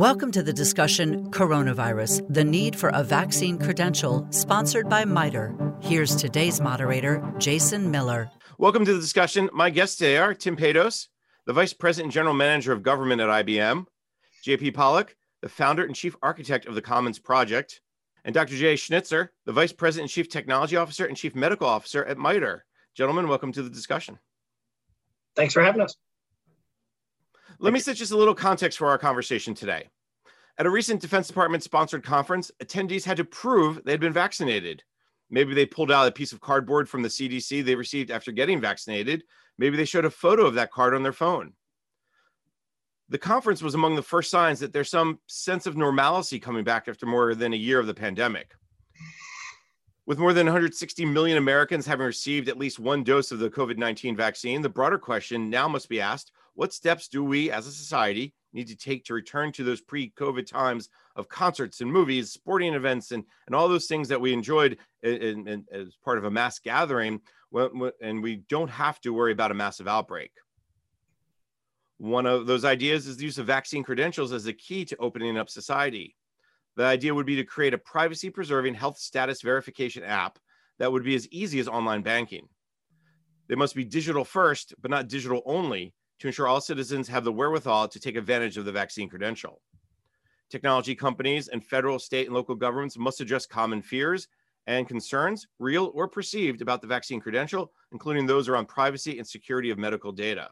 Welcome to the discussion Coronavirus The Need for a Vaccine Credential, sponsored by MITRE. Here's today's moderator, Jason Miller. Welcome to the discussion. My guests today are Tim Paydos, the Vice President and General Manager of Government at IBM, JP Pollock, the founder and chief architect of the Commons Project, and Dr. Jay Schnitzer, the Vice President and Chief Technology Officer and Chief Medical Officer at MITRE. Gentlemen, welcome to the discussion. Thanks for having us. Let me set just a little context for our conversation today. At a recent Defense Department sponsored conference, attendees had to prove they had been vaccinated. Maybe they pulled out a piece of cardboard from the CDC they received after getting vaccinated. Maybe they showed a photo of that card on their phone. The conference was among the first signs that there's some sense of normalcy coming back after more than a year of the pandemic. With more than 160 million Americans having received at least one dose of the COVID 19 vaccine, the broader question now must be asked what steps do we as a society need to take to return to those pre COVID times of concerts and movies, sporting events, and, and all those things that we enjoyed in, in, as part of a mass gathering? And we don't have to worry about a massive outbreak. One of those ideas is the use of vaccine credentials as a key to opening up society. The idea would be to create a privacy preserving health status verification app that would be as easy as online banking. They must be digital first, but not digital only, to ensure all citizens have the wherewithal to take advantage of the vaccine credential. Technology companies and federal, state, and local governments must address common fears and concerns, real or perceived, about the vaccine credential, including those around privacy and security of medical data.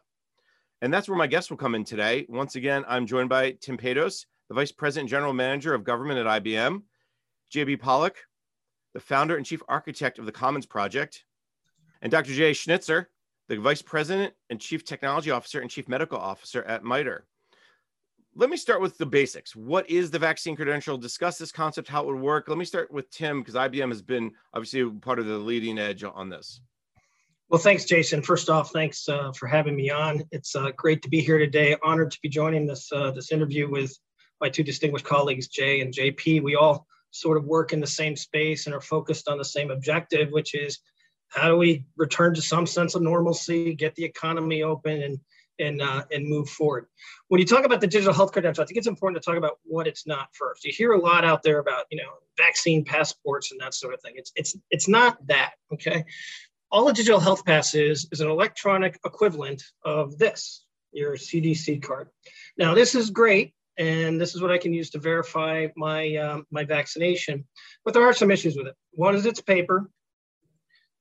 And that's where my guests will come in today. Once again, I'm joined by Tim Paydos, the Vice President General Manager of Government at IBM, JP Pollock, the founder and chief architect of the Commons Project, and Dr. Jay Schnitzer, the Vice President and Chief Technology Officer and Chief Medical Officer at MITRE. Let me start with the basics. What is the vaccine credential? Discuss this concept, how it would work. Let me start with Tim, because IBM has been obviously part of the leading edge on this. Well, thanks, Jason. First off, thanks uh, for having me on. It's uh, great to be here today. Honored to be joining this uh, this interview with my two distinguished colleagues, Jay and JP. We all sort of work in the same space and are focused on the same objective, which is how do we return to some sense of normalcy, get the economy open, and and uh, and move forward. When you talk about the digital health credential, I think it's important to talk about what it's not first. You hear a lot out there about you know vaccine passports and that sort of thing. It's it's it's not that. Okay, all a digital health pass is is an electronic equivalent of this your CDC card. Now this is great and this is what I can use to verify my um, my vaccination. But there are some issues with it. One is it's paper,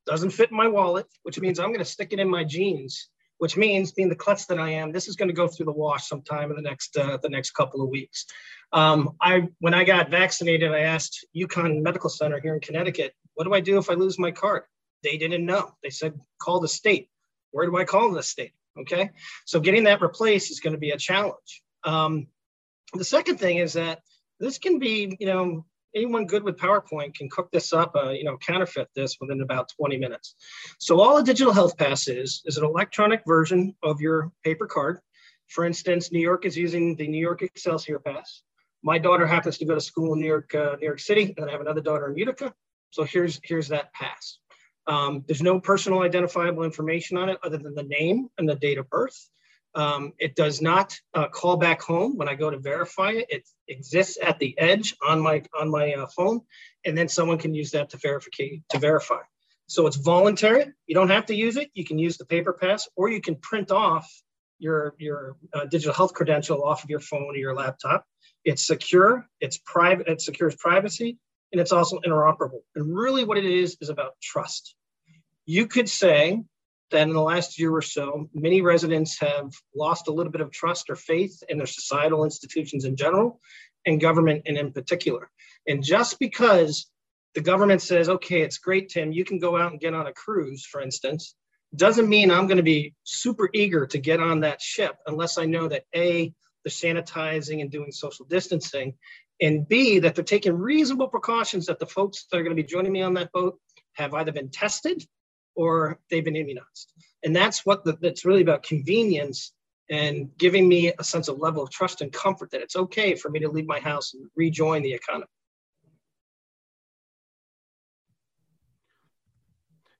doesn't fit in my wallet, which means I'm going to stick it in my jeans. Which means, being the klutz that I am, this is going to go through the wash sometime in the next uh, the next couple of weeks. Um, I when I got vaccinated, I asked UConn Medical Center here in Connecticut, "What do I do if I lose my card?" They didn't know. They said, "Call the state." Where do I call the state? Okay, so getting that replaced is going to be a challenge. Um, the second thing is that this can be, you know, anyone good with PowerPoint can cook this up, uh, you know, counterfeit this within about 20 minutes. So all a digital health pass is, is an electronic version of your paper card. For instance, New York is using the New York Excelsior Pass. My daughter happens to go to school in New York, uh, New York City, and I have another daughter in Utica. So here's, here's that pass. Um, there's no personal identifiable information on it other than the name and the date of birth. Um, it does not uh, call back home when I go to verify it. It exists at the edge on my on my uh, phone, and then someone can use that to verify to verify. So it's voluntary. You don't have to use it. You can use the paper pass, or you can print off your your uh, digital health credential off of your phone or your laptop. It's secure. It's private. It secures privacy, and it's also interoperable. And really, what it is is about trust. You could say that in the last year or so, many residents have lost a little bit of trust or faith in their societal institutions in general and government and in particular. And just because the government says, okay, it's great, Tim, you can go out and get on a cruise, for instance, doesn't mean I'm going to be super eager to get on that ship unless I know that A, they're sanitizing and doing social distancing, and B, that they're taking reasonable precautions that the folks that are going to be joining me on that boat have either been tested or they've been immunized. And that's what the, that's really about convenience and giving me a sense of level of trust and comfort that it's okay for me to leave my house and rejoin the economy.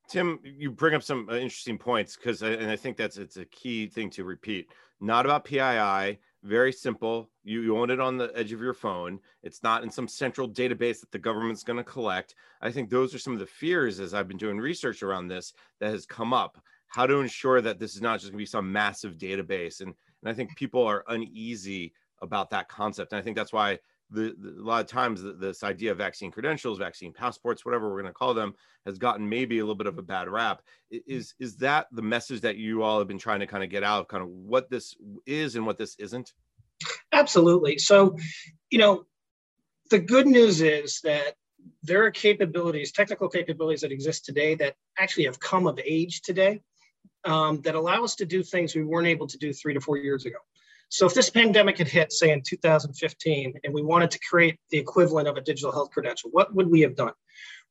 Tim, you bring up some uh, interesting points because, and I think that's it's a key thing to repeat. Not about PII, very simple. You, you own it on the edge of your phone. It's not in some central database that the government's going to collect. I think those are some of the fears as I've been doing research around this that has come up. How to ensure that this is not just going to be some massive database. And, and I think people are uneasy about that concept. And I think that's why the, the, a lot of times the, this idea of vaccine credentials, vaccine passports, whatever we're going to call them, has gotten maybe a little bit of a bad rap. Is is that the message that you all have been trying to kind of get out of kind of what this is and what this isn't? Absolutely. So, you know, the good news is that there are capabilities, technical capabilities that exist today that actually have come of age today um, that allow us to do things we weren't able to do three to four years ago. So if this pandemic had hit, say in 2015, and we wanted to create the equivalent of a digital health credential, what would we have done?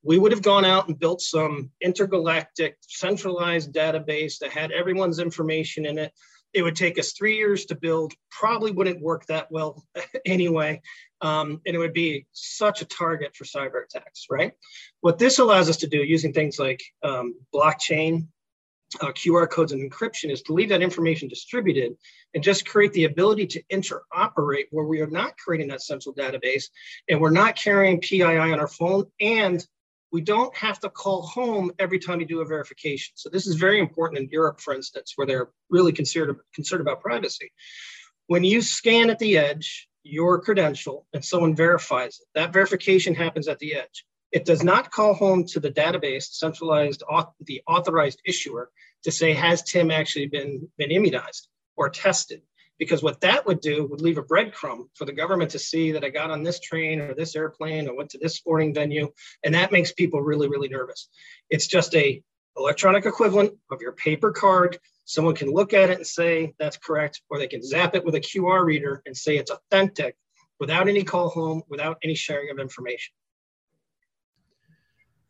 We would have gone out and built some intergalactic centralized database that had everyone's information in it. It would take us three years to build, probably wouldn't work that well anyway. Um, and it would be such a target for cyber attacks, right? What this allows us to do using things like um, blockchain, uh, QR codes and encryption is to leave that information distributed and just create the ability to interoperate where we are not creating that central database and we're not carrying PII on our phone and we don't have to call home every time you do a verification. So this is very important in Europe, for instance, where they're really concerned, concerned about privacy. When you scan at the edge your credential and someone verifies it, that verification happens at the edge. It does not call home to the database, centralized, the authorized issuer to say, has Tim actually been, been immunized or tested? Because what that would do would leave a breadcrumb for the government to see that I got on this train or this airplane or went to this sporting venue. And that makes people really, really nervous. It's just a electronic equivalent of your paper card. Someone can look at it and say that's correct, or they can zap it with a QR reader and say it's authentic without any call home, without any sharing of information.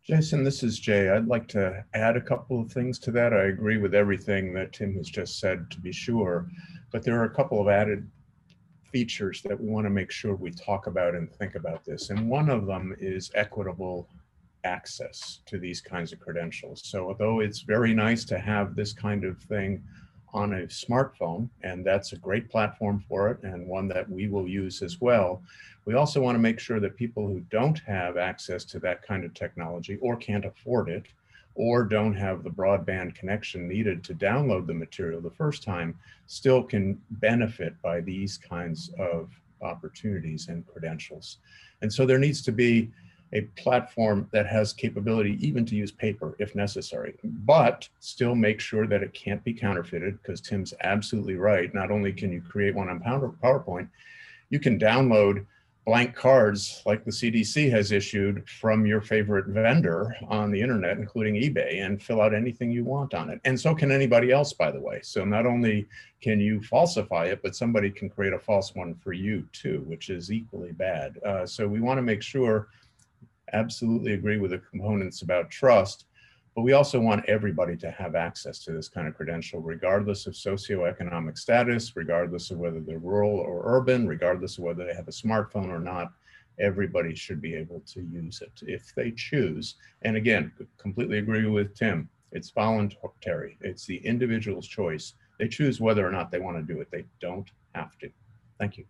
Jason, this is Jay. I'd like to add a couple of things to that. I agree with everything that Tim has just said, to be sure, but there are a couple of added features that we want to make sure we talk about and think about this. And one of them is equitable access to these kinds of credentials. So although it's very nice to have this kind of thing on a smartphone, and that's a great platform for it and one that we will use as well. We also want to make sure that people who don't have access to that kind of technology or can't afford it or don't have the broadband connection needed to download the material the first time still can benefit by these kinds of opportunities and credentials. And so there needs to be a platform that has capability even to use paper if necessary, but still make sure that it can't be counterfeited because Tim's absolutely right. Not only can you create one on PowerPoint, you can download blank cards like the CDC has issued from your favorite vendor on the internet, including eBay, and fill out anything you want on it. And so can anybody else, by the way. So not only can you falsify it, but somebody can create a false one for you too, which is equally bad. Uh, so we want to make sure absolutely agree with the components about trust, but we also want everybody to have access to this kind of credential, regardless of socioeconomic status, regardless of whether they're rural or urban, regardless of whether they have a smartphone or not. Everybody should be able to use it if they choose. And again, completely agree with Tim. It's voluntary. It's the individual's choice. They choose whether or not they want to do it. They don't have to. Thank you.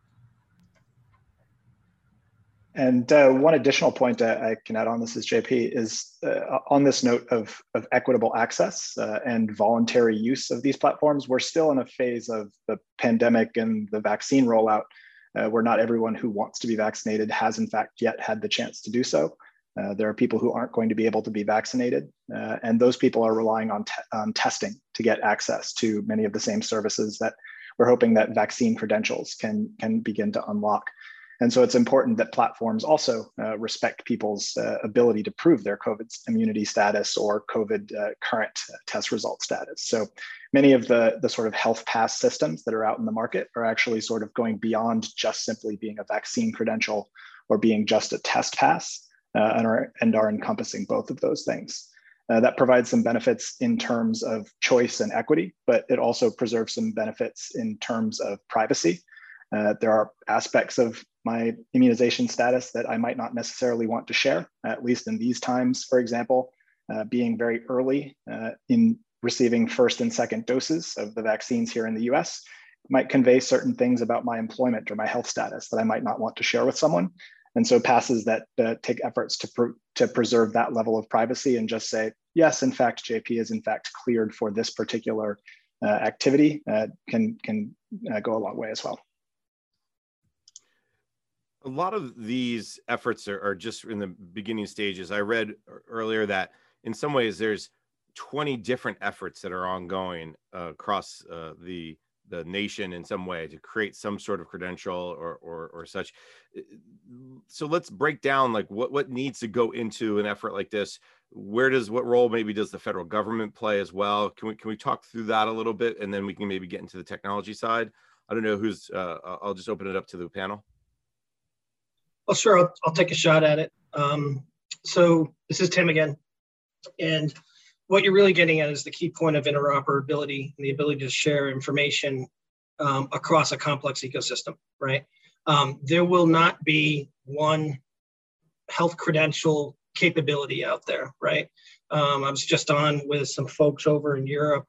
And uh, one additional point I can add on this is JP is uh, on this note of, of equitable access uh, and voluntary use of these platforms. We're still in a phase of the pandemic and the vaccine rollout uh, where not everyone who wants to be vaccinated has in fact yet had the chance to do so. Uh, there are people who aren't going to be able to be vaccinated, uh, and those people are relying on, on testing to get access to many of the same services that we're hoping that vaccine credentials can, can begin to unlock. And so it's important that platforms also uh, respect people's uh, ability to prove their COVID immunity status or COVID uh, current test result status. So many of the, the sort of health pass systems that are out in the market are actually sort of going beyond just simply being a vaccine credential or being just a test pass uh, and, are, and are encompassing both of those things. Uh, that provides some benefits in terms of choice and equity, but it also preserves some benefits in terms of privacy. Uh, there are aspects of my immunization status that I might not necessarily want to share, at least in these times, for example, uh, being very early uh, in receiving first and second doses of the vaccines here in the US. might convey certain things about my employment or my health status that I might not want to share with someone. And so passes that uh, take efforts to, pr- to preserve that level of privacy and just say, yes, in fact, JP is in fact cleared for this particular uh, activity uh, can, can uh, go a long way as well. A lot of these efforts are, are just in the beginning stages. I read earlier that in some ways there's 20 different efforts that are ongoing uh, across uh, the the nation in some way to create some sort of credential or, or or such. So let's break down like what what needs to go into an effort like this. Where does what role maybe does the federal government play as well? Can we can we talk through that a little bit and then we can maybe get into the technology side? I don't know who's uh, i'll just open it up to the panel well sure i'll, I'll take a shot at it um, so this is tim again and what you're really getting at is the key point of interoperability and the ability to share information um, across a complex ecosystem, right? Um, there will not be one health credential capability out there, right? Um, I was just on with some folks over in Europe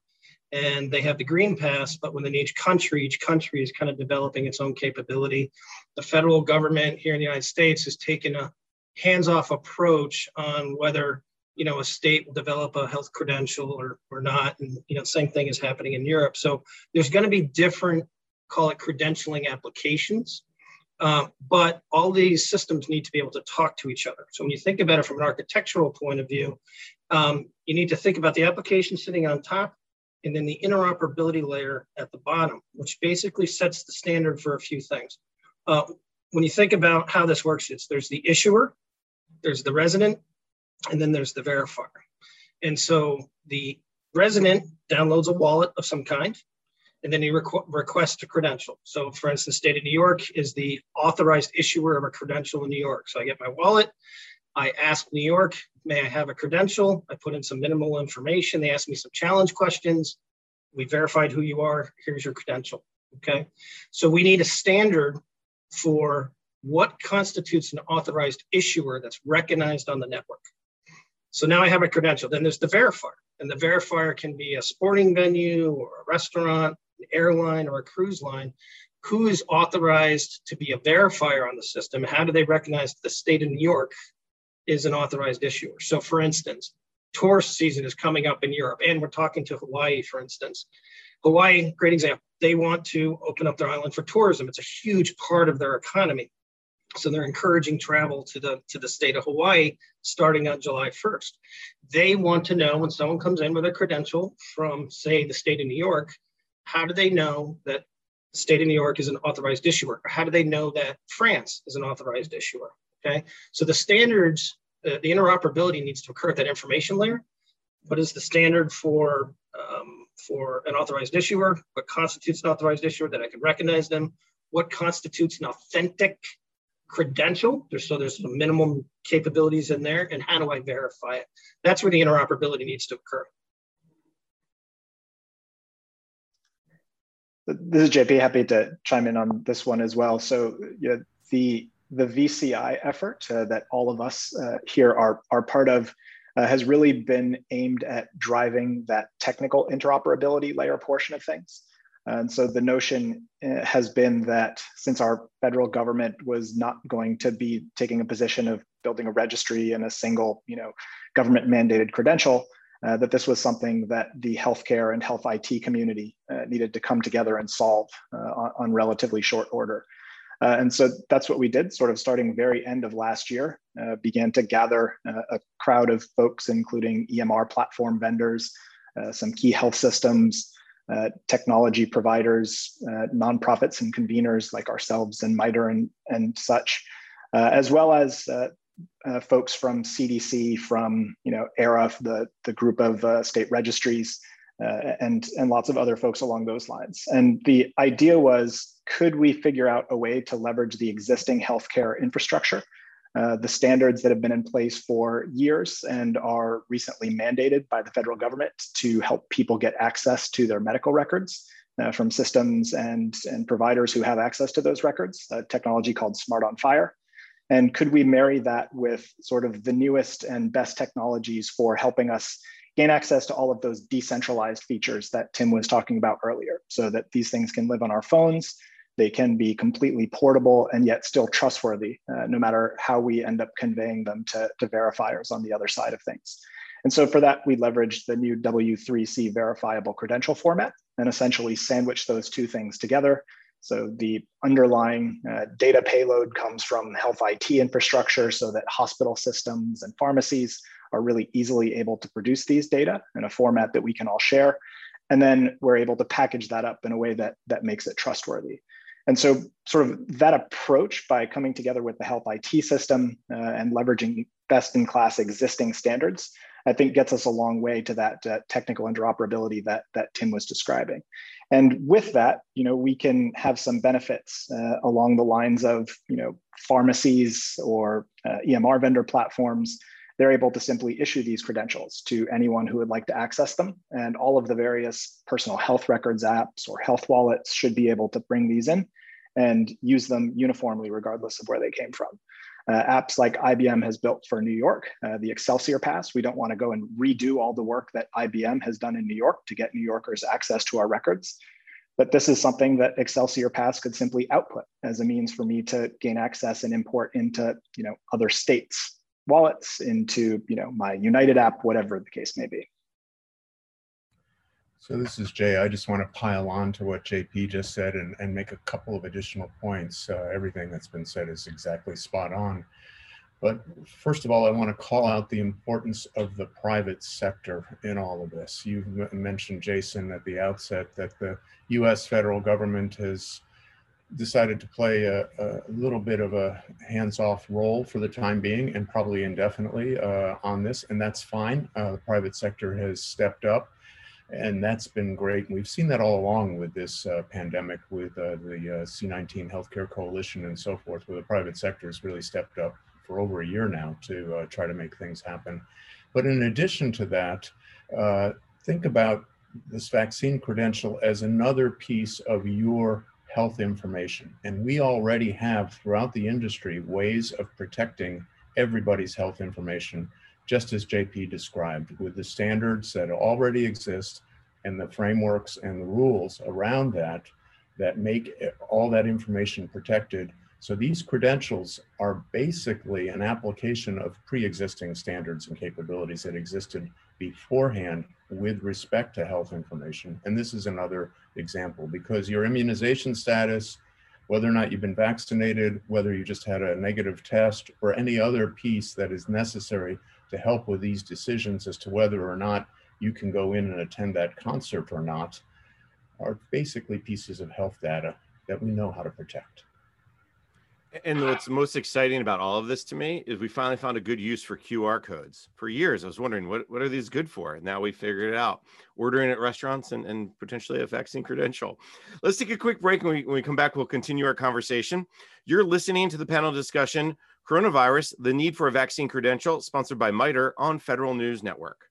and they have the green pass, but within each country, each country is kind of developing its own capability. The federal government here in the United States has taken a hands-off approach on whether you know a state will develop a health credential or or not and you know same thing is happening in europe so there's going to be different call it credentialing applications um, but all these systems need to be able to talk to each other so when you think about it from an architectural point of view um, you need to think about the application sitting on top and then the interoperability layer at the bottom which basically sets the standard for a few things uh, when you think about how this works it's there's the issuer there's the resident and then there's the verifier. And so the resident downloads a wallet of some kind, and then he requ- requests a credential. So, for instance, state of New York is the authorized issuer of a credential in New York. So I get my wallet. I ask New York, may I have a credential? I put in some minimal information. They ask me some challenge questions. We verified who you are. Here's your credential. Okay. So we need a standard for what constitutes an authorized issuer that's recognized on the network. So now I have a credential. Then there's the verifier, and the verifier can be a sporting venue or a restaurant, an airline, or a cruise line. Who is authorized to be a verifier on the system? How do they recognize the state of New York is an authorized issuer? So, for instance, tourist season is coming up in Europe, and we're talking to Hawaii, for instance. Hawaii, great example. They want to open up their island for tourism. It's a huge part of their economy. So they're encouraging travel to the to the state of Hawaii starting on July 1st. They want to know when someone comes in with a credential from, say, the state of New York, how do they know that the state of New York is an authorized issuer? Or how do they know that France is an authorized issuer? Okay, so the standards, uh, the interoperability needs to occur at that information layer. What is the standard for um, for an authorized issuer? What constitutes an authorized issuer? That I can recognize them. What constitutes an authentic credential. There's, so there's some minimum capabilities in there. And how do I verify it? That's where the interoperability needs to occur. This is JP. Happy to chime in on this one as well. So yeah, the the VCI effort uh, that all of us uh, here are are part of uh, has really been aimed at driving that technical interoperability layer portion of things. And so the notion uh, has been that since our federal government was not going to be taking a position of building a registry and a single, you know, government mandated credential, uh, that this was something that the healthcare and health IT community uh, needed to come together and solve on, on, relatively short order. Uh, and so that's what we did, sort of starting very end of last year, uh, began to gather a crowd of folks, including EMR platform vendors, some key health systems, uh, technology providers, uh, nonprofits and conveners like ourselves and MITRE and, and such, uh, as well as uh, uh, folks from CDC, from you know AIRA, the, the group of state registries, and, and lots of other folks along those lines. And the idea was, could we figure out a way to leverage the existing healthcare infrastructure uh, the standards that have been in place for years and are recently mandated by the federal government to help people get access to their medical records uh, from systems and, and providers who have access to those records, a technology called SMART on FHIR. And could we marry that with sort of the newest and best technologies for helping us gain access to all of those decentralized features that Tim was talking about earlier, so that these things can live on our phones, they can be completely portable and yet still trustworthy, uh, no matter how we end up conveying them to, to verifiers on the other side of things. And so for that, we leveraged the new W3C verifiable credential format and essentially sandwich those two things together. So the underlying uh, data payload comes from health IT infrastructure so that hospital systems and pharmacies are really easily able to produce these data in a format that we can all share. And then we're able to package that up in a way that, that makes it trustworthy. And so, sort of that approach by coming together with the health IT system uh, and leveraging best in class existing standards, I think gets us a long way to that uh, technical interoperability that, that Tim was describing. And with that, you know, we can have some benefits uh, along the lines of, you know, pharmacies or uh, EMR vendor platforms. They're able to simply issue these credentials to anyone who would like to access them. And all of the various personal health records apps or health wallets should be able to bring these in and use them uniformly, regardless of where they came from. Uh, apps like IBM has built for New York, uh, the Excelsior Pass. We don't want to go and redo all the work that IBM has done in New York to get New Yorkers access to our records. But this is something that Excelsior Pass could simply output as a means for me to gain access and import into you know, other states' wallets, into you know, my United app, whatever the case may be. So this is Jay. I just want to pile on to what JP just said and, and make a couple of additional points. Uh, everything that's been said is exactly spot on. But first of all, I want to call out the importance of the private sector in all of this. You mentioned, Jason, at the outset that the US federal government has decided to play a, a little bit of a hands-off role for the time being and probably indefinitely uh, on this, and that's fine. Uh, the private sector has stepped up and that's been great. And we've seen that all along with this uh, pandemic, with uh, the uh, C19 Healthcare Coalition and so forth, where the private sector has really stepped up for over a year now to uh, try to make things happen. But in addition to that, uh, think about this vaccine credential as another piece of your health information. And we already have throughout the industry ways of protecting everybody's health information just as JP described, with the standards that already exist and the frameworks and the rules around that that make all that information protected. So these credentials are basically an application of pre-existing standards and capabilities that existed beforehand with respect to health information. And this is another example because your immunization status, whether or not you've been vaccinated, whether you just had a negative test or any other piece that is necessary to help with these decisions as to whether or not you can go in and attend that concert or not are basically pieces of health data that we know how to protect. And what's most exciting about all of this to me is we finally found a good use for QR codes. For years, I was wondering what, what are these good for? And now we figured it out. Ordering at restaurants and, and potentially a vaccine credential. Let's take a quick break. When we, when we come back, we'll continue our conversation. You're listening to the panel discussion Coronavirus, the need for a vaccine credential, sponsored by MITRE on Federal News Network.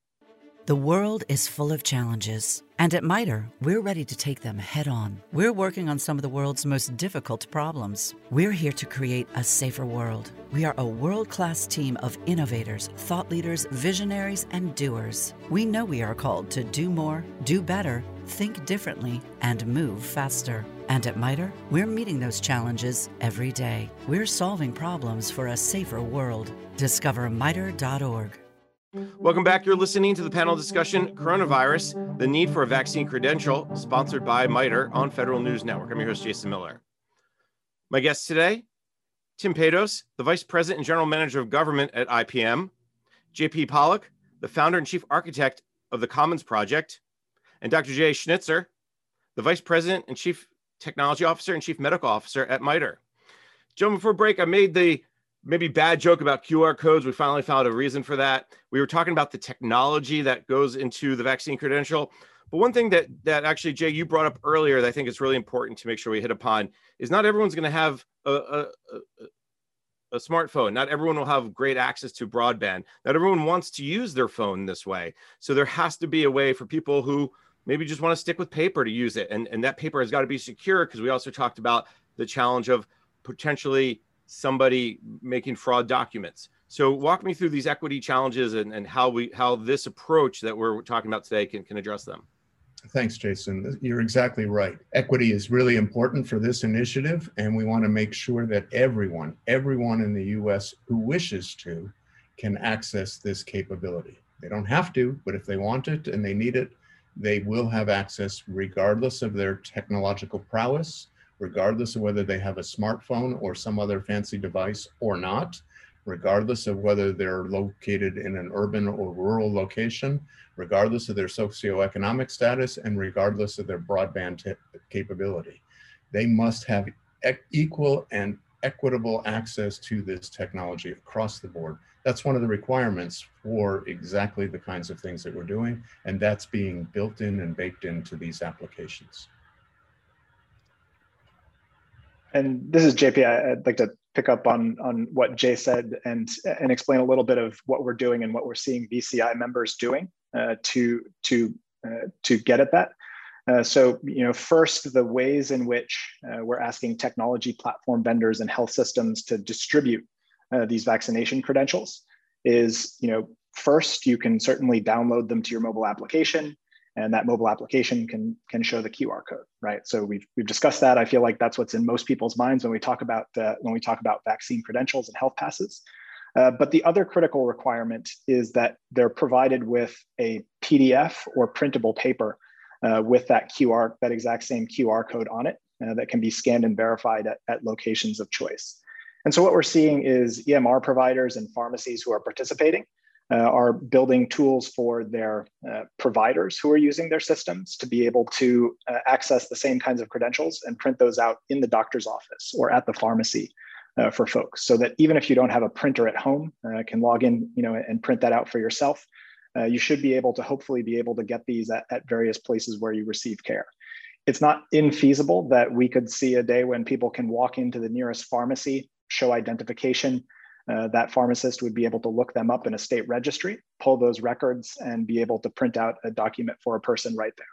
The world is full of challenges, and at MITRE, we're ready to take them head on. We're working on some of the world's most difficult problems. We're here to create a safer world. We are a world class team of innovators, thought leaders, visionaries, and doers. We know we are called to do more, do better, think differently, and move faster. And at MITRE, we're meeting those challenges every day. We're solving problems for a safer world. Discover MITRE.org. Welcome back. You're listening to the panel discussion Coronavirus, the need for a vaccine credential, sponsored by MITRE on Federal News Network. I'm your host, Jason Miller. My guests today Tim Paydos, the Vice President and General Manager of Government at IBM, JP Pollock, the founder and chief architect of the Commons Project, and Dr. Jay Schnitzer, the Vice President and Chief Technology Officer and Chief Medical Officer at MITRE. Gentlemen, before break, I made the maybe bad joke about QR codes. We finally found a reason for that. We were talking about the technology that goes into the vaccine credential. But one thing that that actually, Jay, you brought up earlier that I think is really important to make sure we hit upon is not everyone's going to have a, a, a, a smartphone. Not everyone will have great access to broadband. Not everyone wants to use their phone this way. So there has to be a way for people who maybe just want to stick with paper to use it. And, and that paper has got to be secure because we also talked about the challenge of potentially somebody making fraud documents. So walk me through these equity challenges and, and how we how this approach that we're talking about today can, can address them. Thanks, Jason. You're exactly right. Equity is really important for this initiative, and we want to make sure that everyone, everyone in the US who wishes to, can access this capability. They don't have to, but if they want it and they need it, they will have access regardless of their technological prowess, regardless of whether they have a smartphone or some other fancy device or not, regardless of whether they're located in an urban or rural location, regardless of their socioeconomic status, and regardless of their broadband capability. They must have e equal and equitable access to this technology across the board. That's one of the requirements for exactly the kinds of things that we're doing, and that's being built in and baked into these applications. And this is JP. I'd like to pick up on, on what Jay said and, and explain a little bit of what we're doing and what we're seeing VCI members doing uh, to, to, uh, to get at that. Uh, so, you know, first, the ways in which uh, we're asking technology platform vendors and health systems to distribute uh, these vaccination credentials is, you know, first, you can certainly download them to your mobile application and that mobile application can can show the QR code, right? So we've we've discussed that. I feel like that's what's in most people's minds when we talk about when we talk about vaccine credentials and health passes. Uh, but the other critical requirement is that they're provided with a PDF or printable paper uh, with that QR, that exact same QR code on it uh, that can be scanned and verified at, at locations of choice. And so what we're seeing is EMR providers and pharmacies who are participating uh, are building tools for their uh, providers who are using their systems to be able to uh, access the same kinds of credentials and print those out in the doctor's office or at the pharmacy uh, for folks so that even if you don't have a printer at home uh, can log in you know and print that out for yourself uh, you should be able to hopefully be able to get these at, at various places where you receive care. It's not infeasible that we could see a day when people can walk into the nearest pharmacy show identification uh, that pharmacist would be able to look them up in a state registry, pull those records, and be able to print out a document for a person right there.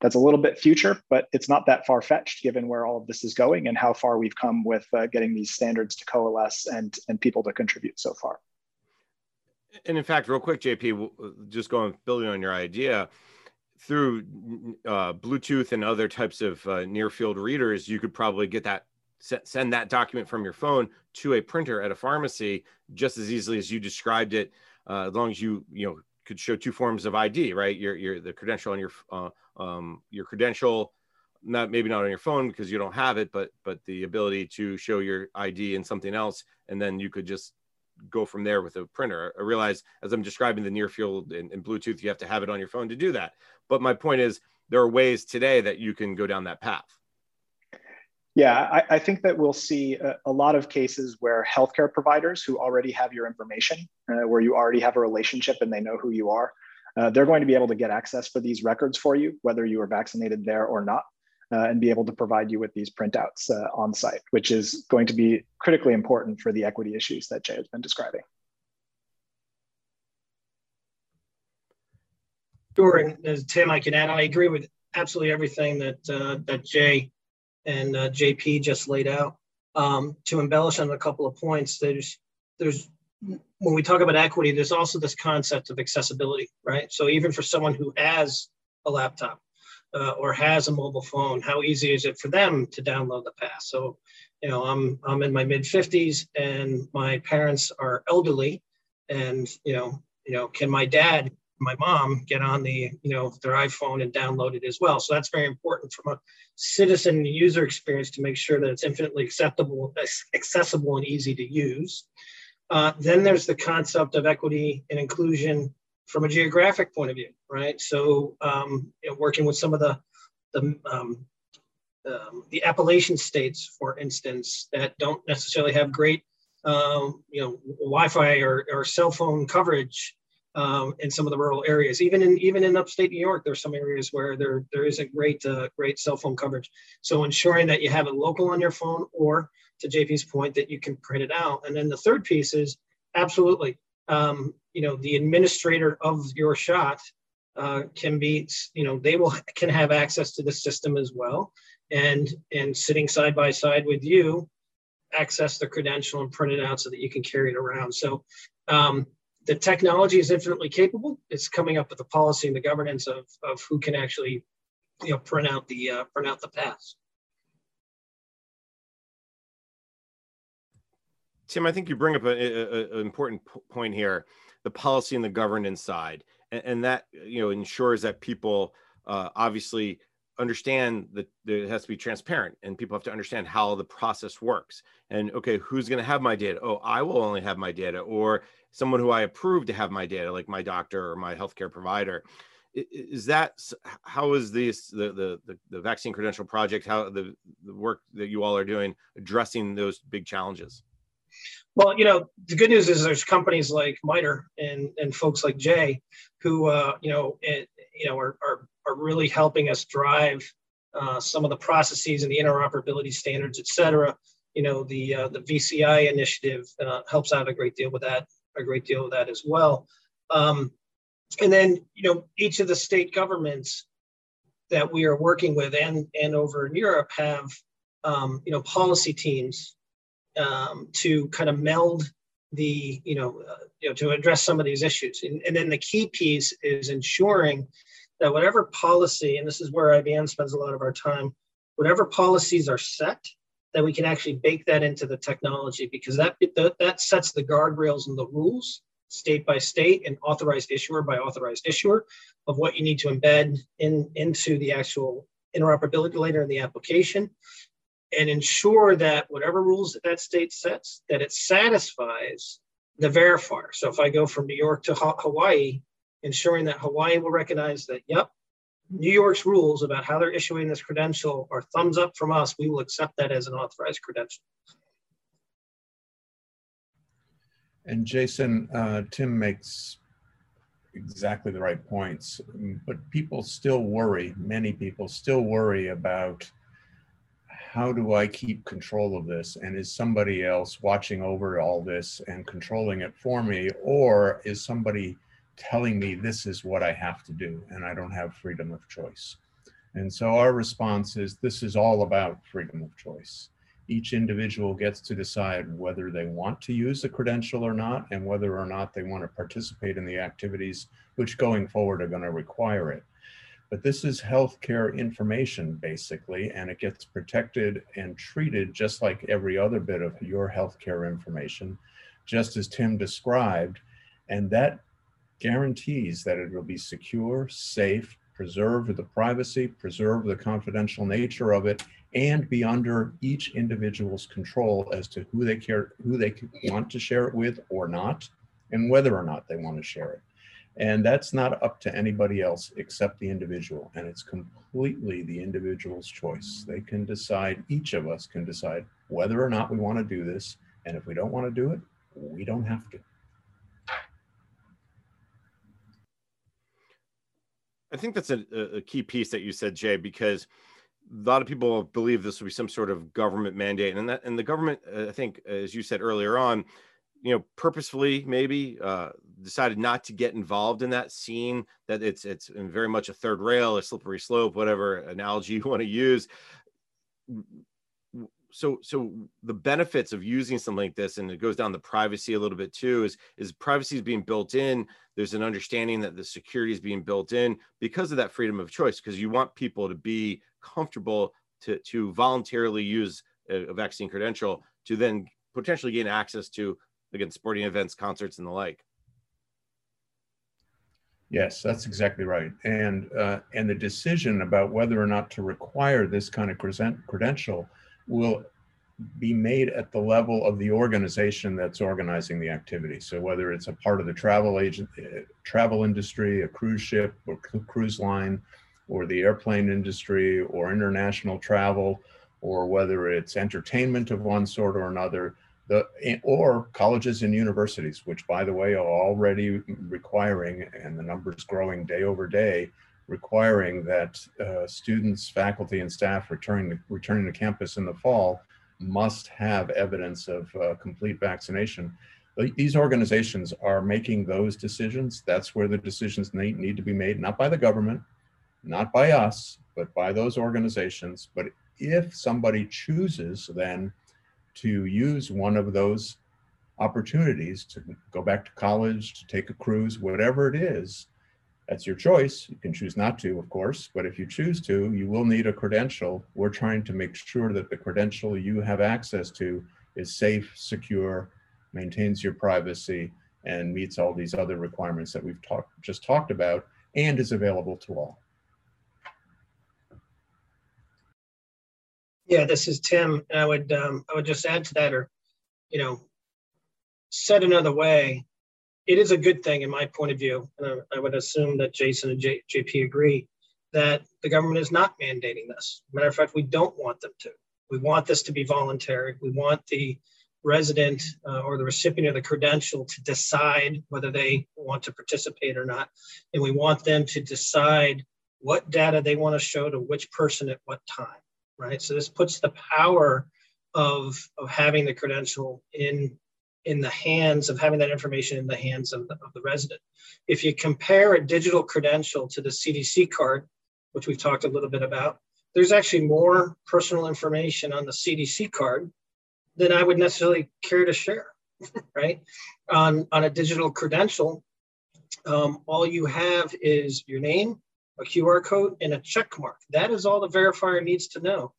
That's a little bit future, but it's not that far fetched given where all of this is going and how far we've come with uh, getting these standards to coalesce and, and people to contribute so far. And in fact, real quick, JP, just going building on your idea, through uh, Bluetooth and other types of uh, near field readers, you could probably get that send that document from your phone to a printer at a pharmacy just as easily as you described it uh, as long as you you know could show two forms of id right? Your your the credential on your uh, um, your credential not maybe not on your phone because you don't have it but but the ability to show your id and something else and then you could just go from there with a printer. I realize as i'm describing the near field and, and bluetooth you have to have it on your phone to do that. But my point is there are ways today that you can go down that path yeah, I, I, think that we'll see a, a, lot of cases where healthcare providers who already have your information, uh, where you already have a relationship and they know who you are, uh, they're going to be able to get access for these records for you, whether you are vaccinated there or not, uh, and be able to provide you with these printouts uh, on site, which is going to be critically important for the equity issues that Jay has been describing. Sure, and as Tim, I can add, I agree with absolutely everything that uh, that Jay and uh, JP just laid out. Um, to embellish on a couple of points, there's there's when we talk about equity, there's also this concept of accessibility, right? So even for someone who has a laptop uh, or has a mobile phone, how easy is it for them to download the pass? So, you know, I'm I'm in my mid 50s and my parents are elderly, and you know, you know, can my dad my mom get on the you know their iphone and download it as well. So that's very important from a citizen user experience to make sure that it's infinitely acceptable accessible and easy to use. Uh, then there's the concept of equity and inclusion from a geographic point of view right? So um, you know, working with some of the the um, um, the Appalachian states, for instance, that don't necessarily have great, um, you know, Wi-Fi or, or cell phone coverage um, in some of the rural areas. Even in even in upstate New York, there's some areas where there there isn't great uh, great cell phone coverage. So ensuring that you have it local on your phone, or to JP's point, that you can print it out. And then the third piece is absolutely, um, you know, the administrator of your shot uh, can be, you know, they will can have access to the system as well, and and sitting side by side with you access the credential and print it out so that you can carry it around. So um, the technology is infinitely capable. It's coming up with the policy and the governance of, of who can actually, you know, print out the uh, print out the pass. Tim, I think you bring up an important point here: the policy and the governance side, and, and that you know ensures that people uh, obviously understand that it has to be transparent and people have to understand how the process works and okay who's going to have my data oh i will only have my data or someone who i approve to have my data like my doctor or my healthcare provider. Is that how is this the the the vaccine credential project how the, the work that you all are doing addressing those big challenges? Well, you know, the good news is there's companies like MITRE and and folks like Jay who uh, you know it, you know are, are are really helping us drive uh, some of the processes and the interoperability standards, et cetera. You know, the uh, the VCI initiative uh, helps out a great deal with that, a great deal of that as well. Um, and then, you know, each of the state governments that we are working with and and over in Europe have, um, you know, policy teams um, to kind of meld the, you know, uh, you know, to address some of these issues. And, and then the key piece is ensuring that whatever policy, and this is where IBM spends a lot of our time, whatever policies are set, that we can actually bake that into the technology because that, that, that sets the guardrails and the rules state by state and authorized issuer by authorized issuer of what you need to embed in into the actual interoperability layer in the application and ensure that whatever rules that, that state sets that it satisfies the verifier. So if i go from new york to hawaii ensuring that Hawaii will recognize that, yep, New York's rules about how they're issuing this credential are thumbs up from us. We will accept that as an authorized credential. And Jason, uh, Tim makes exactly the right points, but people still worry, many people still worry about how do I keep control of this? And is somebody else watching over all this and controlling it for me? Or is somebody telling me this is what I have to do and I don't have freedom of choice. And so our response is this is all about freedom of choice. Each individual gets to decide whether they want to use the credential or not and whether or not they want to participate in the activities which going forward are going to require it. But this is healthcare information basically, and it gets protected and treated just like every other bit of your healthcare information, just as Tim described. And that guarantees that it will be secure, safe, preserve the privacy, preserve the confidential nature of it, and be under each individual's control as to who they care, who they want to share it with or not, and whether or not they want to share it. And that's not up to anybody else except the individual. And it's completely the individual's choice. They can decide, each of us can decide whether or not we want to do this. And if we don't want to do it, we don't have to. I think that's a, a key piece that you said, Jay, because a lot of people believe this will be some sort of government mandate, and that and the government, uh, I think, as you said earlier on, you know, purposefully maybe uh, decided not to get involved in that scene. That it's it's very much a third rail, a slippery slope, whatever analogy you want to use so so the benefits of using something like this and it goes down the privacy a little bit too is is privacy is being built in there's an understanding that the security is being built in because of that freedom of choice because you want people to be comfortable to to voluntarily use a, a vaccine credential to then potentially gain access to again sporting events concerts and the like Yes, that's exactly right. And uh, and the decision about whether or not to require this kind of credential will be made at the level of the organization that's organizing the activity. So whether it's a part of the travel agent, uh, travel industry, a cruise ship or cruise line, or the airplane industry, or international travel, or whether it's entertainment of one sort or another, the or colleges and universities, which by the way are already requiring, and the numbers growing day over day, requiring that uh, students, faculty, and staff returning to, returning to campus in the fall must have evidence of uh, complete vaccination. These organizations are making those decisions. That's where the decisions need, need to be made, not by the government, not by us, but by those organizations. But if somebody chooses then to use one of those opportunities to go back to college, to take a cruise, whatever it is, that's your choice. You can choose not to, of course, but if you choose to, you will need a credential. We're trying to make sure that the credential you have access to is safe, secure, maintains your privacy, and meets all these other requirements that we've talked just talked about, and is available to all. Yeah, this is Tim. I would um, I would just add to that, or you know, said another way, it is a good thing in my point of view, and I, I would assume that Jason and J, JP agree that the government is not mandating this. Matter of fact, we don't want them to. We want this to be voluntary. We want the resident uh, or the recipient of the credential to decide whether they want to participate or not. And we want them to decide what data they want to show to which person at what time, right? So this puts the power of, of having the credential in in the hands of having that information in the hands of the, of the resident. If you compare a digital credential to the CDC card, which we've talked a little bit about, there's actually more personal information on the CDC card than I would necessarily care to share, right? On, on a digital credential, um, all you have is your name, a QR code, and a check mark. That is all the verifier needs to know.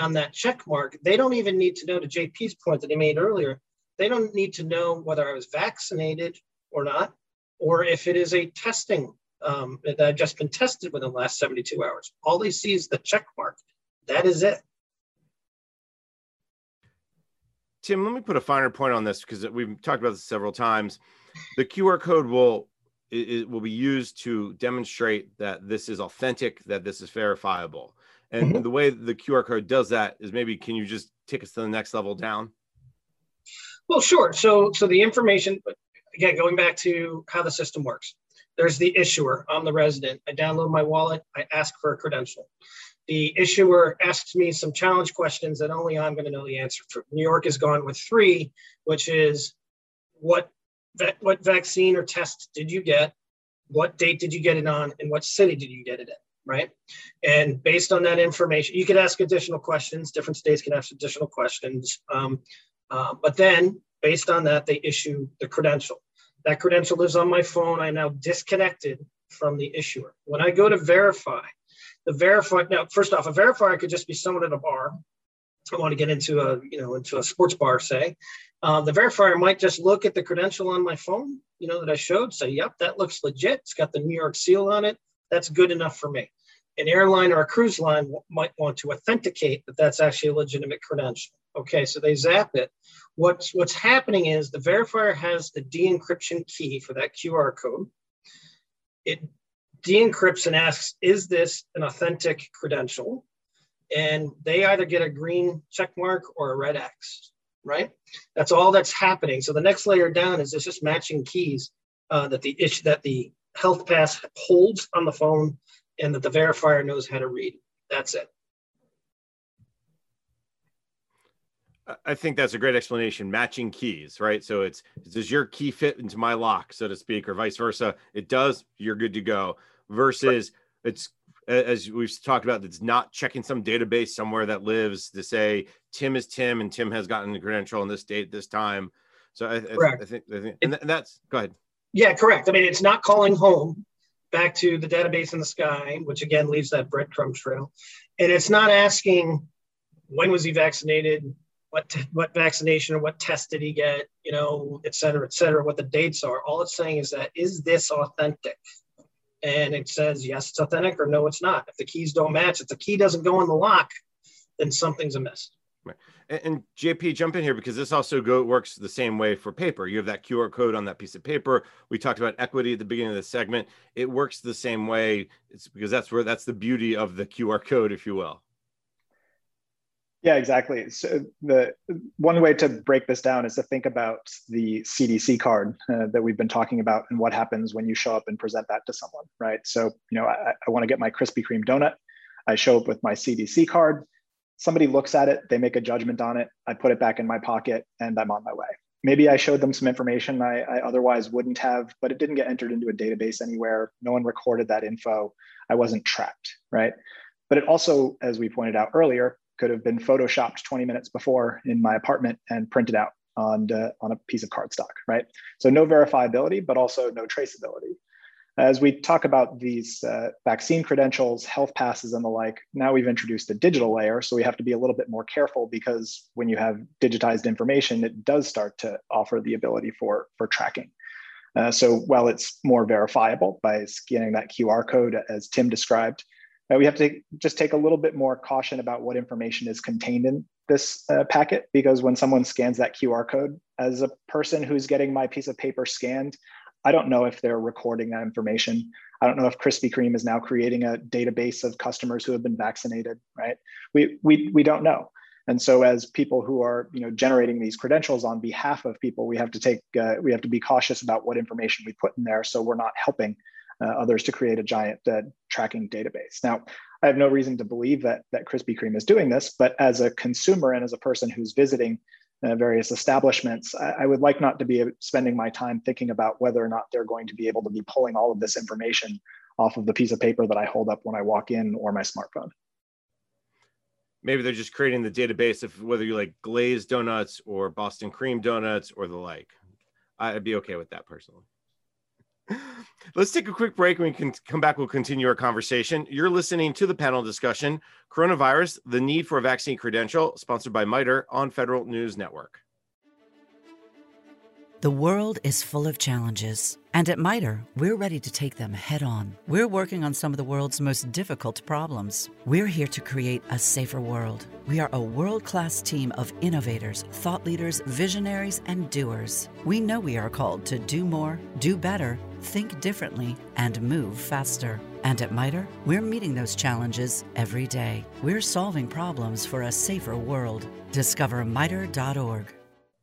On that check mark, they don't even need to know, to JP's point that he made earlier, they don't need to know whether I was vaccinated or not, or if it is a testing um, that I've just been tested within the last 72 hours. All they see is the check mark. That is it. Tim, let me put a finer point on this because we've talked about this several times. The QR code will it, will be used to demonstrate that this is authentic, that this is verifiable. And mm-hmm. the way the QR code does that is maybe can you just take us to the next level down? Well, sure. So, so the information, again, going back to how the system works, there's the issuer. I'm the resident. I download my wallet. I ask for a credential. The issuer asks me some challenge questions that only I'm going to know the answer to. New York has gone with three, which is what what vaccine or test did you get? What date did you get it on? And what city did you get it in? Right. And based on that information, you could ask additional questions. Different states can ask additional questions. Um, uh, but then, based on that, they issue the credential. That credential lives on my phone. I now disconnected from the issuer. When I go to verify, the verify now first off, a verifier could just be someone at a bar. I want to get into a you know into a sports bar, say. Uh, the verifier might just look at the credential on my phone, you know, that I showed, say, "Yep, that looks legit. It's got the New York seal on it. That's good enough for me." An airline or a cruise line might want to authenticate that that's actually a legitimate credential. Okay, so they zap it. What's what's happening is the verifier has the de-encryption key for that QR code. It de-encrypts and asks, is this an authentic credential? And they either get a green check mark or a red X, right? That's all that's happening. So the next layer down is it's just matching keys uh, that the issue that the health pass holds on the phone and that the verifier knows how to read. That's it. I think that's a great explanation. Matching keys, right? So it's does your key fit into my lock, so to speak, or vice versa? It does. You're good to go. Versus it's as we've talked about, it's not checking some database somewhere that lives to say Tim is Tim and Tim has gotten the credential on this date, this time. So I, I, I think, I think and that's go ahead. Yeah, correct. I mean, it's not calling home back to the database in the sky, which again leaves that breadcrumb trail, and it's not asking when was he vaccinated what t- what vaccination or what test did he get, you know, et cetera, et cetera, what the dates are. All it's saying is that is this authentic? And it says yes, it's authentic, or no, it's not. If the keys don't match, if the key doesn't go in the lock, then something's amiss. Right. And, JP, jump in here because this also go works the same way for paper. You have that QR code on that piece of paper. We talked about equity at the beginning of the segment. It works the same way. It's because that's where that's the beauty of the QR code, if you will. Yeah, exactly. So the one way to break this down is to think about the CDC card uh, that we've been talking about and what happens when you show up and present that to someone, right? So, you know, I, I want to get my Krispy Kreme donut. I show up with my CDC card. Somebody looks at it, they make a judgment on it. I put it back in my pocket and I'm on my way. Maybe I showed them some information I, I otherwise wouldn't have, but it didn't get entered into a database anywhere. No one recorded that info. I wasn't tracked, right? But it also, as we pointed out earlier, could have been photoshopped 20 minutes before in my apartment and printed out on, uh, on a piece of cardstock, right? So no verifiability, but also no traceability. As we talk about these uh, vaccine credentials, health passes, and the like, now we've introduced a digital layer. So we have to be a little bit more careful because when you have digitized information, it does start to offer the ability for, for tracking. Uh, so while it's more verifiable by scanning that QR code, as Tim described, uh, we have to just take a little bit more caution about what information is contained in this uh, packet because when someone scans that QR code, as a person who's getting my piece of paper scanned, I don't know if they're recording that information. I don't know if Krispy Kreme is now creating a database of customers who have been vaccinated, right? We, we, we don't know. And so as people who are you know, generating these credentials on behalf of people, we have to take, uh, we have to be cautious about what information we put in there so we're not helping uh, others to create a giant uh, tracking database. Now, I have no reason to believe that, that Krispy Kreme is doing this, but as a consumer and as a person who's visiting uh, various establishments, I, I, would like not to be spending my time thinking about whether or not they're going to be able to be pulling all of this information off of the piece of paper that I hold up when I walk in or my smartphone. Maybe they're just creating the database of whether you like glazed donuts or Boston cream donuts or the like. I'd be okay with that personally. Let's take a quick break and we can come back. We'll continue our conversation. You're listening to the panel discussion Coronavirus, the need for a vaccine credential, sponsored by MITRE on Federal News Network. The world is full of challenges, and at MITRE, we're ready to take them head on. We're working on some of the world's most difficult problems. We're here to create a safer world. We are a world class team of innovators, thought leaders, visionaries, and doers. We know we are called to do more, do better, think differently, and move faster. And at MITRE, we're meeting those challenges every day. We're solving problems for a safer world. Discover MITRE.org.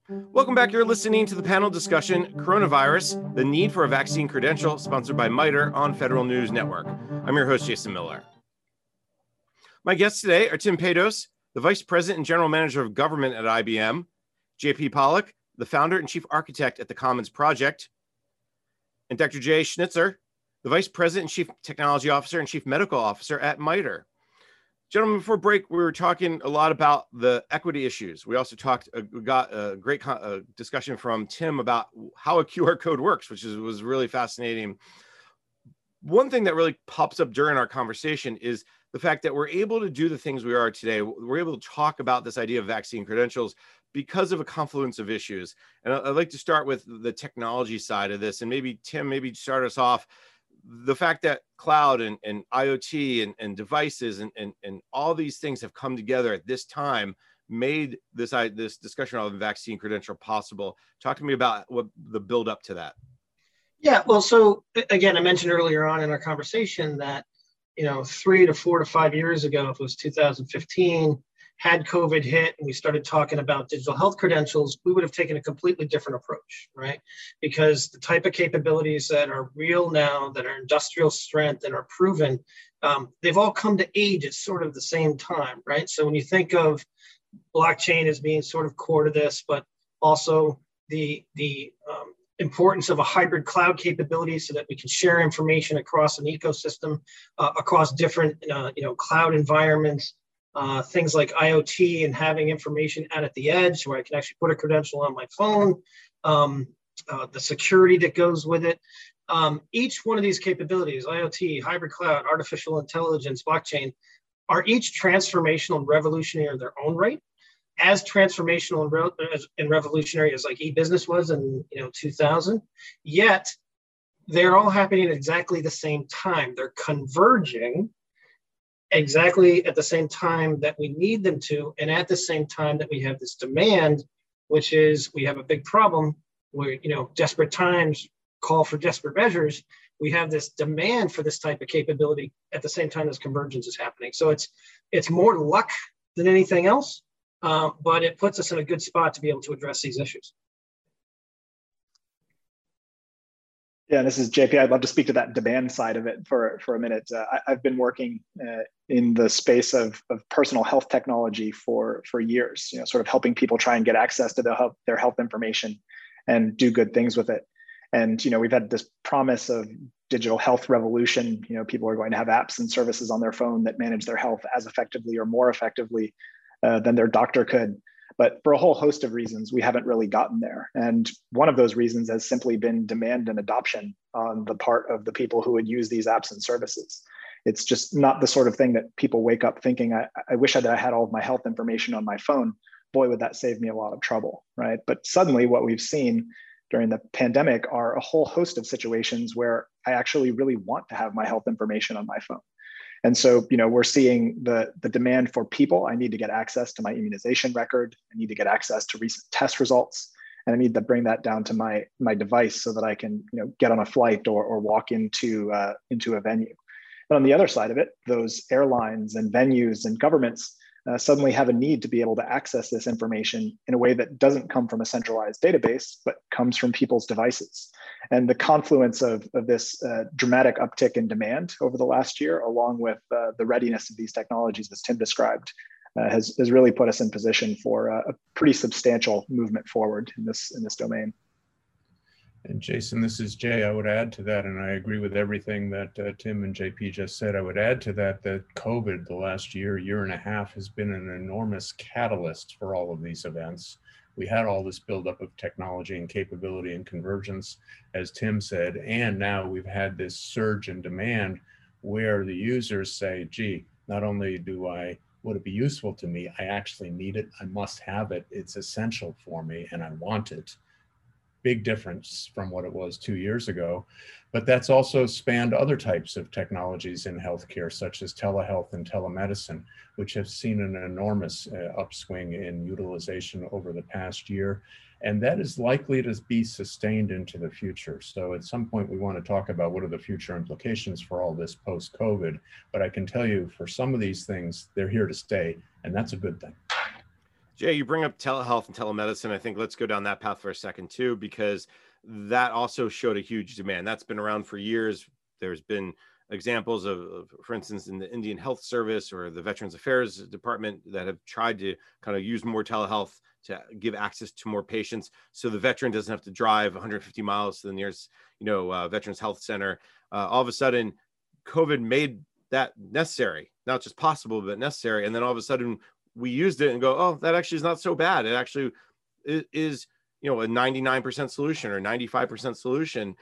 Welcome back. You're listening to the panel discussion Coronavirus, the need for a vaccine credential, sponsored by MITRE on Federal News Network. I'm your host, Jason Miller. My guests today are Tim Paydos, the Vice President and General Manager of Government at IBM, JP Pollock, the founder and chief architect at the Commons Project, and Dr. Jay Schnitzer, the Vice President and Chief Technology Officer and Chief Medical Officer at MITRE. Gentlemen, before break, we were talking a lot about the equity issues. We also talked, uh, got a great uh, discussion from Tim about how a QR code works, which is, was really fascinating. One thing that really pops up during our conversation is the fact that we're able to do the things we are today. We're able to talk about this idea of vaccine credentials because of a confluence of issues. And I'd like to start with the technology side of this. And maybe, Tim, maybe start us off the fact that cloud and, and IoT and, and devices and, and, and all these things have come together at this time made this I, this discussion of the vaccine credential possible. Talk to me about what the build up to that. Yeah, well, so again, I mentioned earlier on in our conversation that you know three to four to five years ago, if it was 2015, had COVID hit and we started talking about digital health credentials, we would have taken a completely different approach, right? Because the type of capabilities that are real now, that are industrial strength and are proven, um, they've all come to age at sort of the same time, right? So when you think of blockchain as being sort of core to this, but also the the um, importance of a hybrid cloud capability so that we can share information across an ecosystem, uh, across different uh, you know cloud environments uh, things like IoT and having information out at the edge where I can actually put a credential on my phone, um, uh, the security that goes with it. Um, each one of these capabilities, IoT, hybrid cloud, artificial intelligence, blockchain, are each transformational and revolutionary in their own right. As transformational and, re- and revolutionary as like e-business was in you know 2000, yet they're all happening at exactly the same time. They're converging exactly at the same time that we need them to, and at the same time that we have this demand, which is we have a big problem where you know desperate times call for desperate measures. We have this demand for this type of capability at the same time as convergence is happening. So it's it's more luck than anything else, uh, but it puts us in a good spot to be able to address these issues. Yeah, this is JP. I'd love to speak to that demand side of it for, for a minute. Uh, I, have been working uh, in the space of, of personal health technology for, for years, you know, sort of helping people try and get access to the health, their health information and do good things with it. And, you know, we've had this promise of digital health revolution. You know, people are going to have apps and services on their phone that manage their health as effectively or more effectively uh, than their doctor could. But for a whole host of reasons, we haven't really gotten there. And one of those reasons has simply been demand and adoption on the part of the people who would use these apps and services. It's just not the sort of thing that people wake up thinking, I, I wish I had all of my health information on my phone. Boy, would that save me a lot of trouble, right? But suddenly, what we've seen during the pandemic are a whole host of situations where I actually really want to have my health information on my phone. And so, you know, we're seeing the, the demand for people. I need to get access to my immunization record. I need to get access to recent test results. And I need to bring that down to my, my device so that I can, you know, get on a flight or, or walk into, uh, into a venue. But on the other side of it, those airlines and venues and governments uh, suddenly have a need to be able to access this information in a way that doesn't come from a centralized database, but comes from people's devices. And the confluence of, of this uh, dramatic uptick in demand over the last year, along with uh, the readiness of these technologies, as Tim described, uh, has, has really put us in position for a pretty substantial movement forward in this, in this domain. And Jason, this is Jay. I would add to that, and I agree with everything that uh, Tim and JP just said. I would add to that that COVID, the last year, year and a half, has been an enormous catalyst for all of these events. We had all this buildup of technology and capability and convergence, as Tim said, and now we've had this surge in demand where the users say, gee, not only do I would it be useful to me, I actually need it, I must have it, it's essential for me, and I want it big difference from what it was two years ago. But that's also spanned other types of technologies in healthcare, such as telehealth and telemedicine, which have seen an enormous uh, upswing in utilization over the past year. And that is likely to be sustained into the future. So at some point, we want to talk about what are the future implications for all this post COVID. But I can tell you for some of these things, they're here to stay, and that's a good thing. Jay, you bring up telehealth and telemedicine. I think let's go down that path for a second too, because that also showed a huge demand. That's been around for years. There's been examples of, of, for instance, in the Indian Health Service or the Veterans Affairs Department that have tried to kind of use more telehealth to give access to more patients, so the veteran doesn't have to drive 150 miles to the nearest, you know, uh, Veterans Health Center. Uh, all of a sudden, COVID made that necessary, not just possible, but necessary. And then all of a sudden, we used it and go, oh, that actually is not so bad. It actually is, you know, a 99% solution or 95% solution.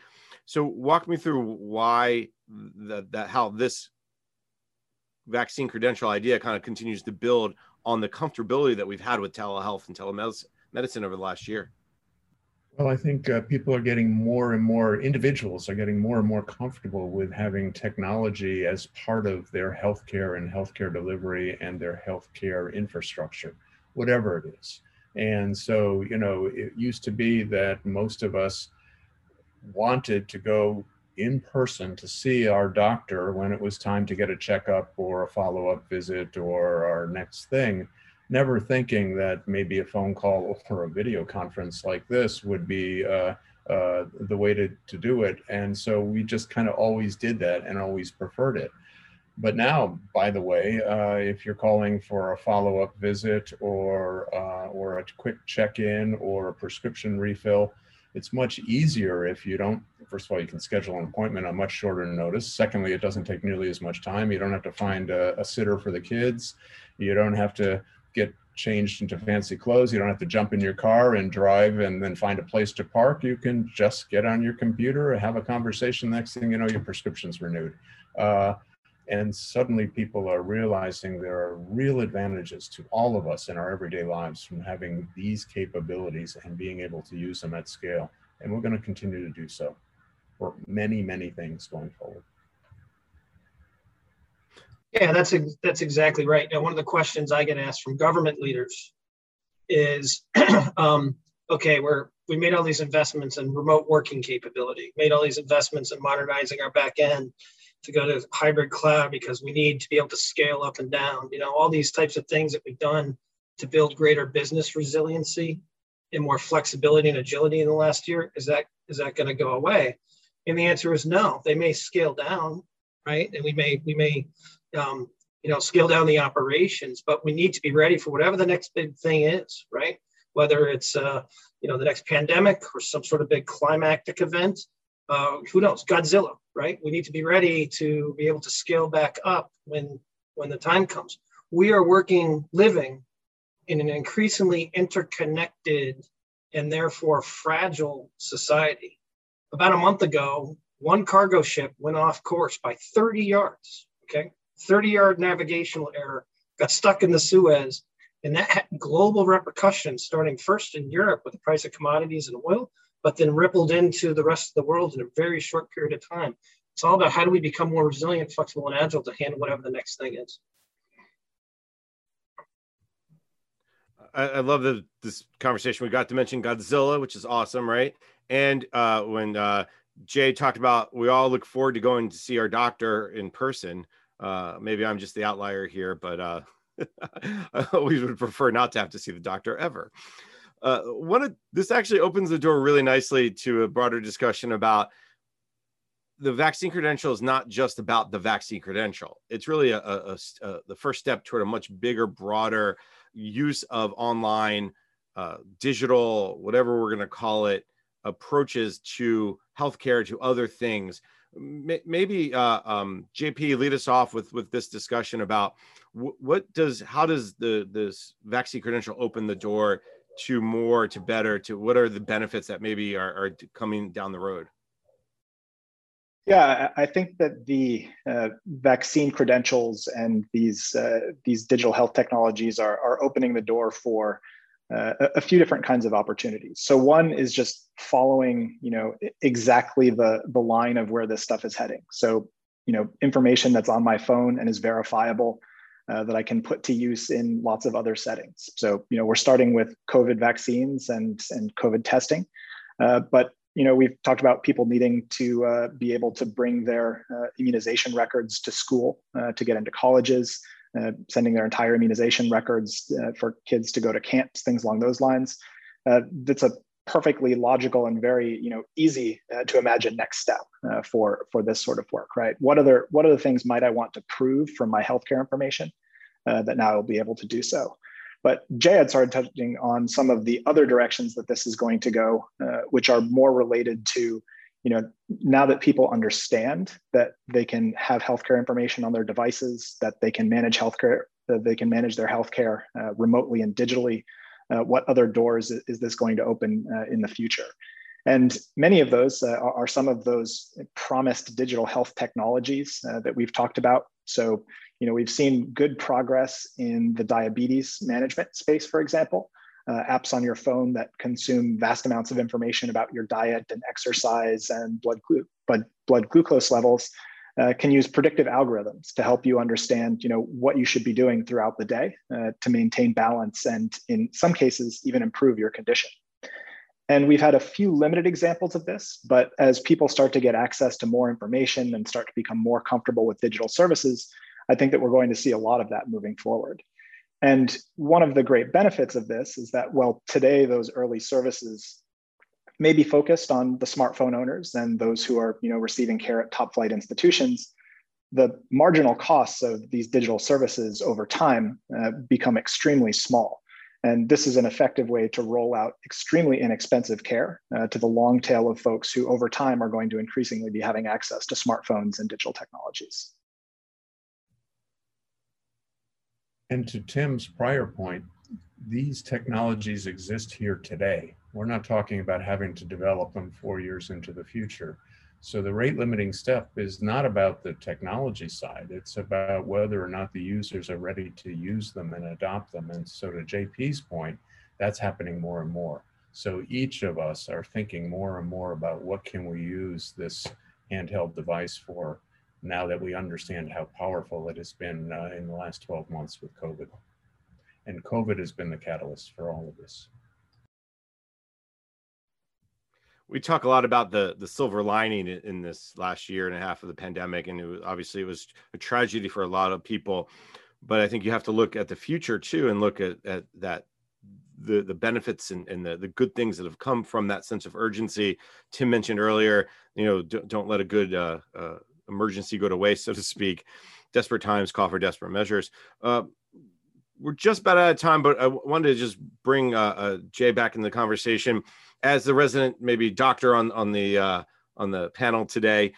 So walk me through why that, that how this vaccine credential idea kind of continues to build on the comfortability that we've had with telehealth and telemedicine over the last year. Well, I think uh, people are getting more and more, individuals are getting more and more comfortable with having technology as part of their healthcare and healthcare delivery and their healthcare infrastructure, whatever it is. And so, you know, it used to be that most of us wanted to go in person to see our doctor when it was time to get a checkup or a follow up visit or our next thing never thinking that maybe a phone call or a video conference like this would be uh, uh, the way to, to do it. And so we just kind of always did that and always preferred it. But now, by the way, uh, if you're calling for a follow-up visit or uh, or a quick check-in or a prescription refill, it's much easier if you don't. First of all, you can schedule an appointment on much shorter notice. Secondly, it doesn't take nearly as much time. You don't have to find a, a sitter for the kids. You don't have to get changed into fancy clothes. You don't have to jump in your car and drive and then find a place to park. You can just get on your computer, and have a conversation. Next thing you know, your prescription's renewed. Uh, and suddenly people are realizing there are real advantages to all of us in our everyday lives from having these capabilities and being able to use them at scale. And we're going to continue to do so for many, many things going forward. Yeah, that's that's exactly right. Now, one of the questions I get asked from government leaders is, um, okay, we're we made all these investments in remote working capability, made all these investments in modernizing our back end to go to hybrid cloud because we need to be able to scale up and down. You know, all these types of things that we've done to build greater business resiliency and more flexibility and agility in the last year. Is that is that going to go away? And the answer is no. They may scale down, right? And we may we may um, you know, scale down the operations, but we need to be ready for whatever the next big thing is, right? Whether it's, uh, you know, the next pandemic or some sort of big climactic event, uh, who knows? Godzilla, right? We need to be ready to be able to scale back up when when the time comes. We are working, living in an increasingly interconnected and therefore fragile society. About a month ago, one cargo ship went off course by 30 yards, okay? 30 yard navigational error, got stuck in the Suez, and that had global repercussions starting first in Europe with the price of commodities and oil, but then rippled into the rest of the world in a very short period of time. It's all about how do we become more resilient, flexible, and agile to handle whatever the next thing is. I, love the, this conversation. We got to mention Godzilla, which is awesome, right? And uh, when uh, Jay talked about, we all look forward to going to see our doctor in person. Uh, maybe I'm just the outlier here, but uh, I always would prefer not to have to see the doctor ever. Uh, one of this actually opens the door really nicely to a broader discussion about the vaccine credential is not just about the vaccine credential. It's really a, a, a, the first step toward a much bigger, broader use of online, uh, digital, whatever we're going to call it, approaches to healthcare, to other things. Maybe uh, um, JP lead us off with with this discussion about what does how does the this vaccine credential open the door to more, to better, to what are the benefits that maybe are, are coming down the road? Yeah, I think that the uh, vaccine credentials and these uh, these digital health technologies are, are opening the door for uh, a few different kinds of opportunities. So one is just following, you know, exactly the the line of where this stuff is heading. So you know, information that's on my phone and is verifiable uh, that I can put to use in lots of other settings. So you know, we're starting with COVID vaccines and and COVID testing, uh, but you know, we've talked about people needing to uh, be able to bring their uh, immunization records to school uh, to get into colleges, uh, sending their entire immunization records uh, for kids to go to camps, things along those lines. Uh, that's a perfectly logical and very, you know, easy to imagine next step for for this sort of work, right? What other what other things might I want to prove from my healthcare information that now I'll be able to do so? But Jay had started touching on some of the other directions that this is going to go, uh, which are more related to, you know, now that people understand that they can have healthcare information on their devices, that they can manage healthcare, that they can manage their healthcare uh, remotely and digitally. Uh, what other doors is this going to open uh, in the future? And many of those uh, are some of those promised digital health technologies uh, that we've talked about. So, you know, we've seen good progress in the diabetes management space, for example. Uh, apps on your phone that consume vast amounts of information about your diet and exercise and blood, glu- blood, blood glucose levels uh, can use predictive algorithms to help you understand you know what you should be doing throughout the day uh, to maintain balance and in some cases even improve your condition and we've had a few limited examples of this but as people start to get access to more information and start to become more comfortable with digital services I think that we're going to see a lot of that moving forward. And one of the great benefits of this is that, well, today those early services may be focused on the smartphone owners and those who are, you know, receiving care at top flight institutions. The marginal costs of these digital services over time uh, become extremely small. And this is an effective way to roll out extremely inexpensive care uh, to the long tail of folks who over time are going to increasingly be having access to smartphones and digital technologies. And to Tim's prior point, these technologies exist here today. We're not talking about having to develop them four years into the future. So the rate limiting step is not about the technology side. It's about whether or not the users are ready to use them and adopt them. And so to JP's point, that's happening more and more. So each of us are thinking more and more about what can we use this handheld device for now that we understand how powerful it has been uh, in the last 12 months with COVID. And COVID has been the catalyst for all of this. We talk a lot about the the silver lining in this last year and a half of the pandemic, and it was, obviously it was a tragedy for a lot of people. But I think you have to look at the future too, and look at, at that the the benefits and, and the, the good things that have come from that sense of urgency. Tim mentioned earlier, you know, don't, don't let a good uh, uh, emergency go to waste, so to speak. Desperate times call for desperate measures. Uh, we're just about out of time, but I wanted to just bring uh, uh, Jay back in the conversation as the resident, maybe doctor on on the uh, on the panel today.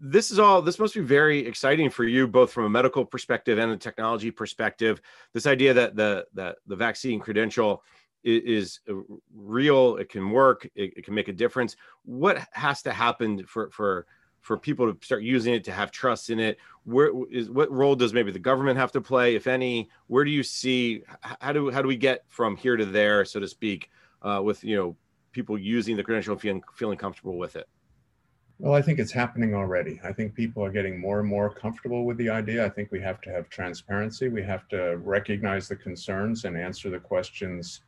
this is all this must be very exciting for you both from a medical perspective and a technology perspective this idea that the the, the vaccine credential is, is real it can work it, it, can make a difference what has to happen for for for people to start using it to have trust in it where is what role does maybe the government have to play if any where do you see how do how do we get from here to there so to speak uh, with you know people using the credential feeling, feeling comfortable with it well, I think it's happening already. I think people are getting more and more comfortable with the idea. I think we have to have transparency. We have to recognize the concerns and answer the questions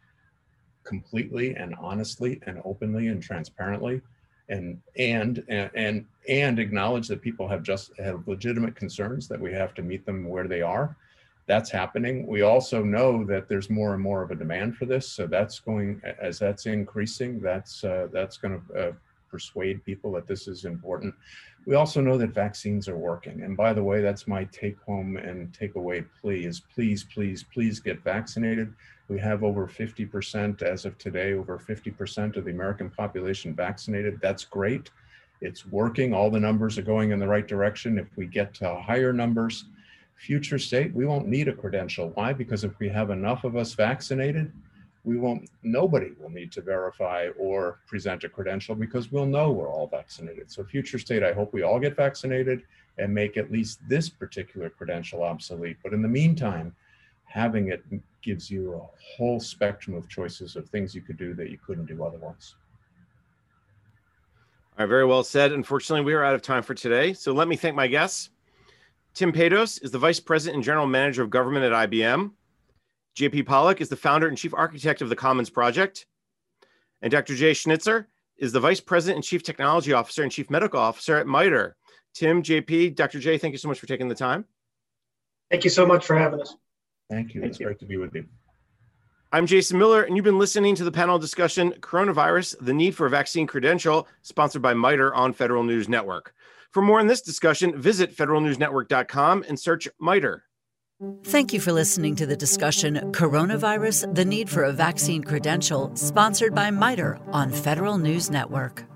completely and honestly and openly and transparently and and and and acknowledge that people have just have legitimate concerns that we have to meet them where they are. That's happening. We also know that there's more and more of a demand for this so that's going as that's increasing that's uh, that's going to uh, persuade people that this is important. We also know that vaccines are working. And by the way, that's my take home and takeaway plea is please, please, please get vaccinated. We have over 50% as of today, over 50% of the American population vaccinated. That's great. It's working. All the numbers are going in the right direction. If we get to higher numbers, future state, we won't need a credential. Why? Because if we have enough of us vaccinated, we won't, nobody will need to verify or present a credential because we'll know we're all vaccinated. So future state, I hope we all get vaccinated and make at least this particular credential obsolete. But in the meantime, having it gives you a whole spectrum of choices of things you could do that you couldn't do otherwise. All right, very well said. Unfortunately, we are out of time for today. So let me thank my guests. Tim Paydos is the Vice President and General Manager of Government at IBM. JP Pollock is the founder and chief architect of the Commons Project. And Dr. Jay Schnitzer is the vice president and chief technology officer and chief medical officer at MITRE. Tim, JP, Dr. Jay, thank you so much for taking the time. Thank you so much for having us. Thank you. Thank it's you. great to be with you. I'm Jason Miller, and you've been listening to the panel discussion Coronavirus, the Need for a Vaccine Credential, sponsored by MITRE on Federal News Network. For more on this discussion, visit federalnewsnetwork.com and search MITRE. Thank you for listening to the discussion Coronavirus, the Need for a Vaccine Credential, sponsored by MITRE on Federal News Network.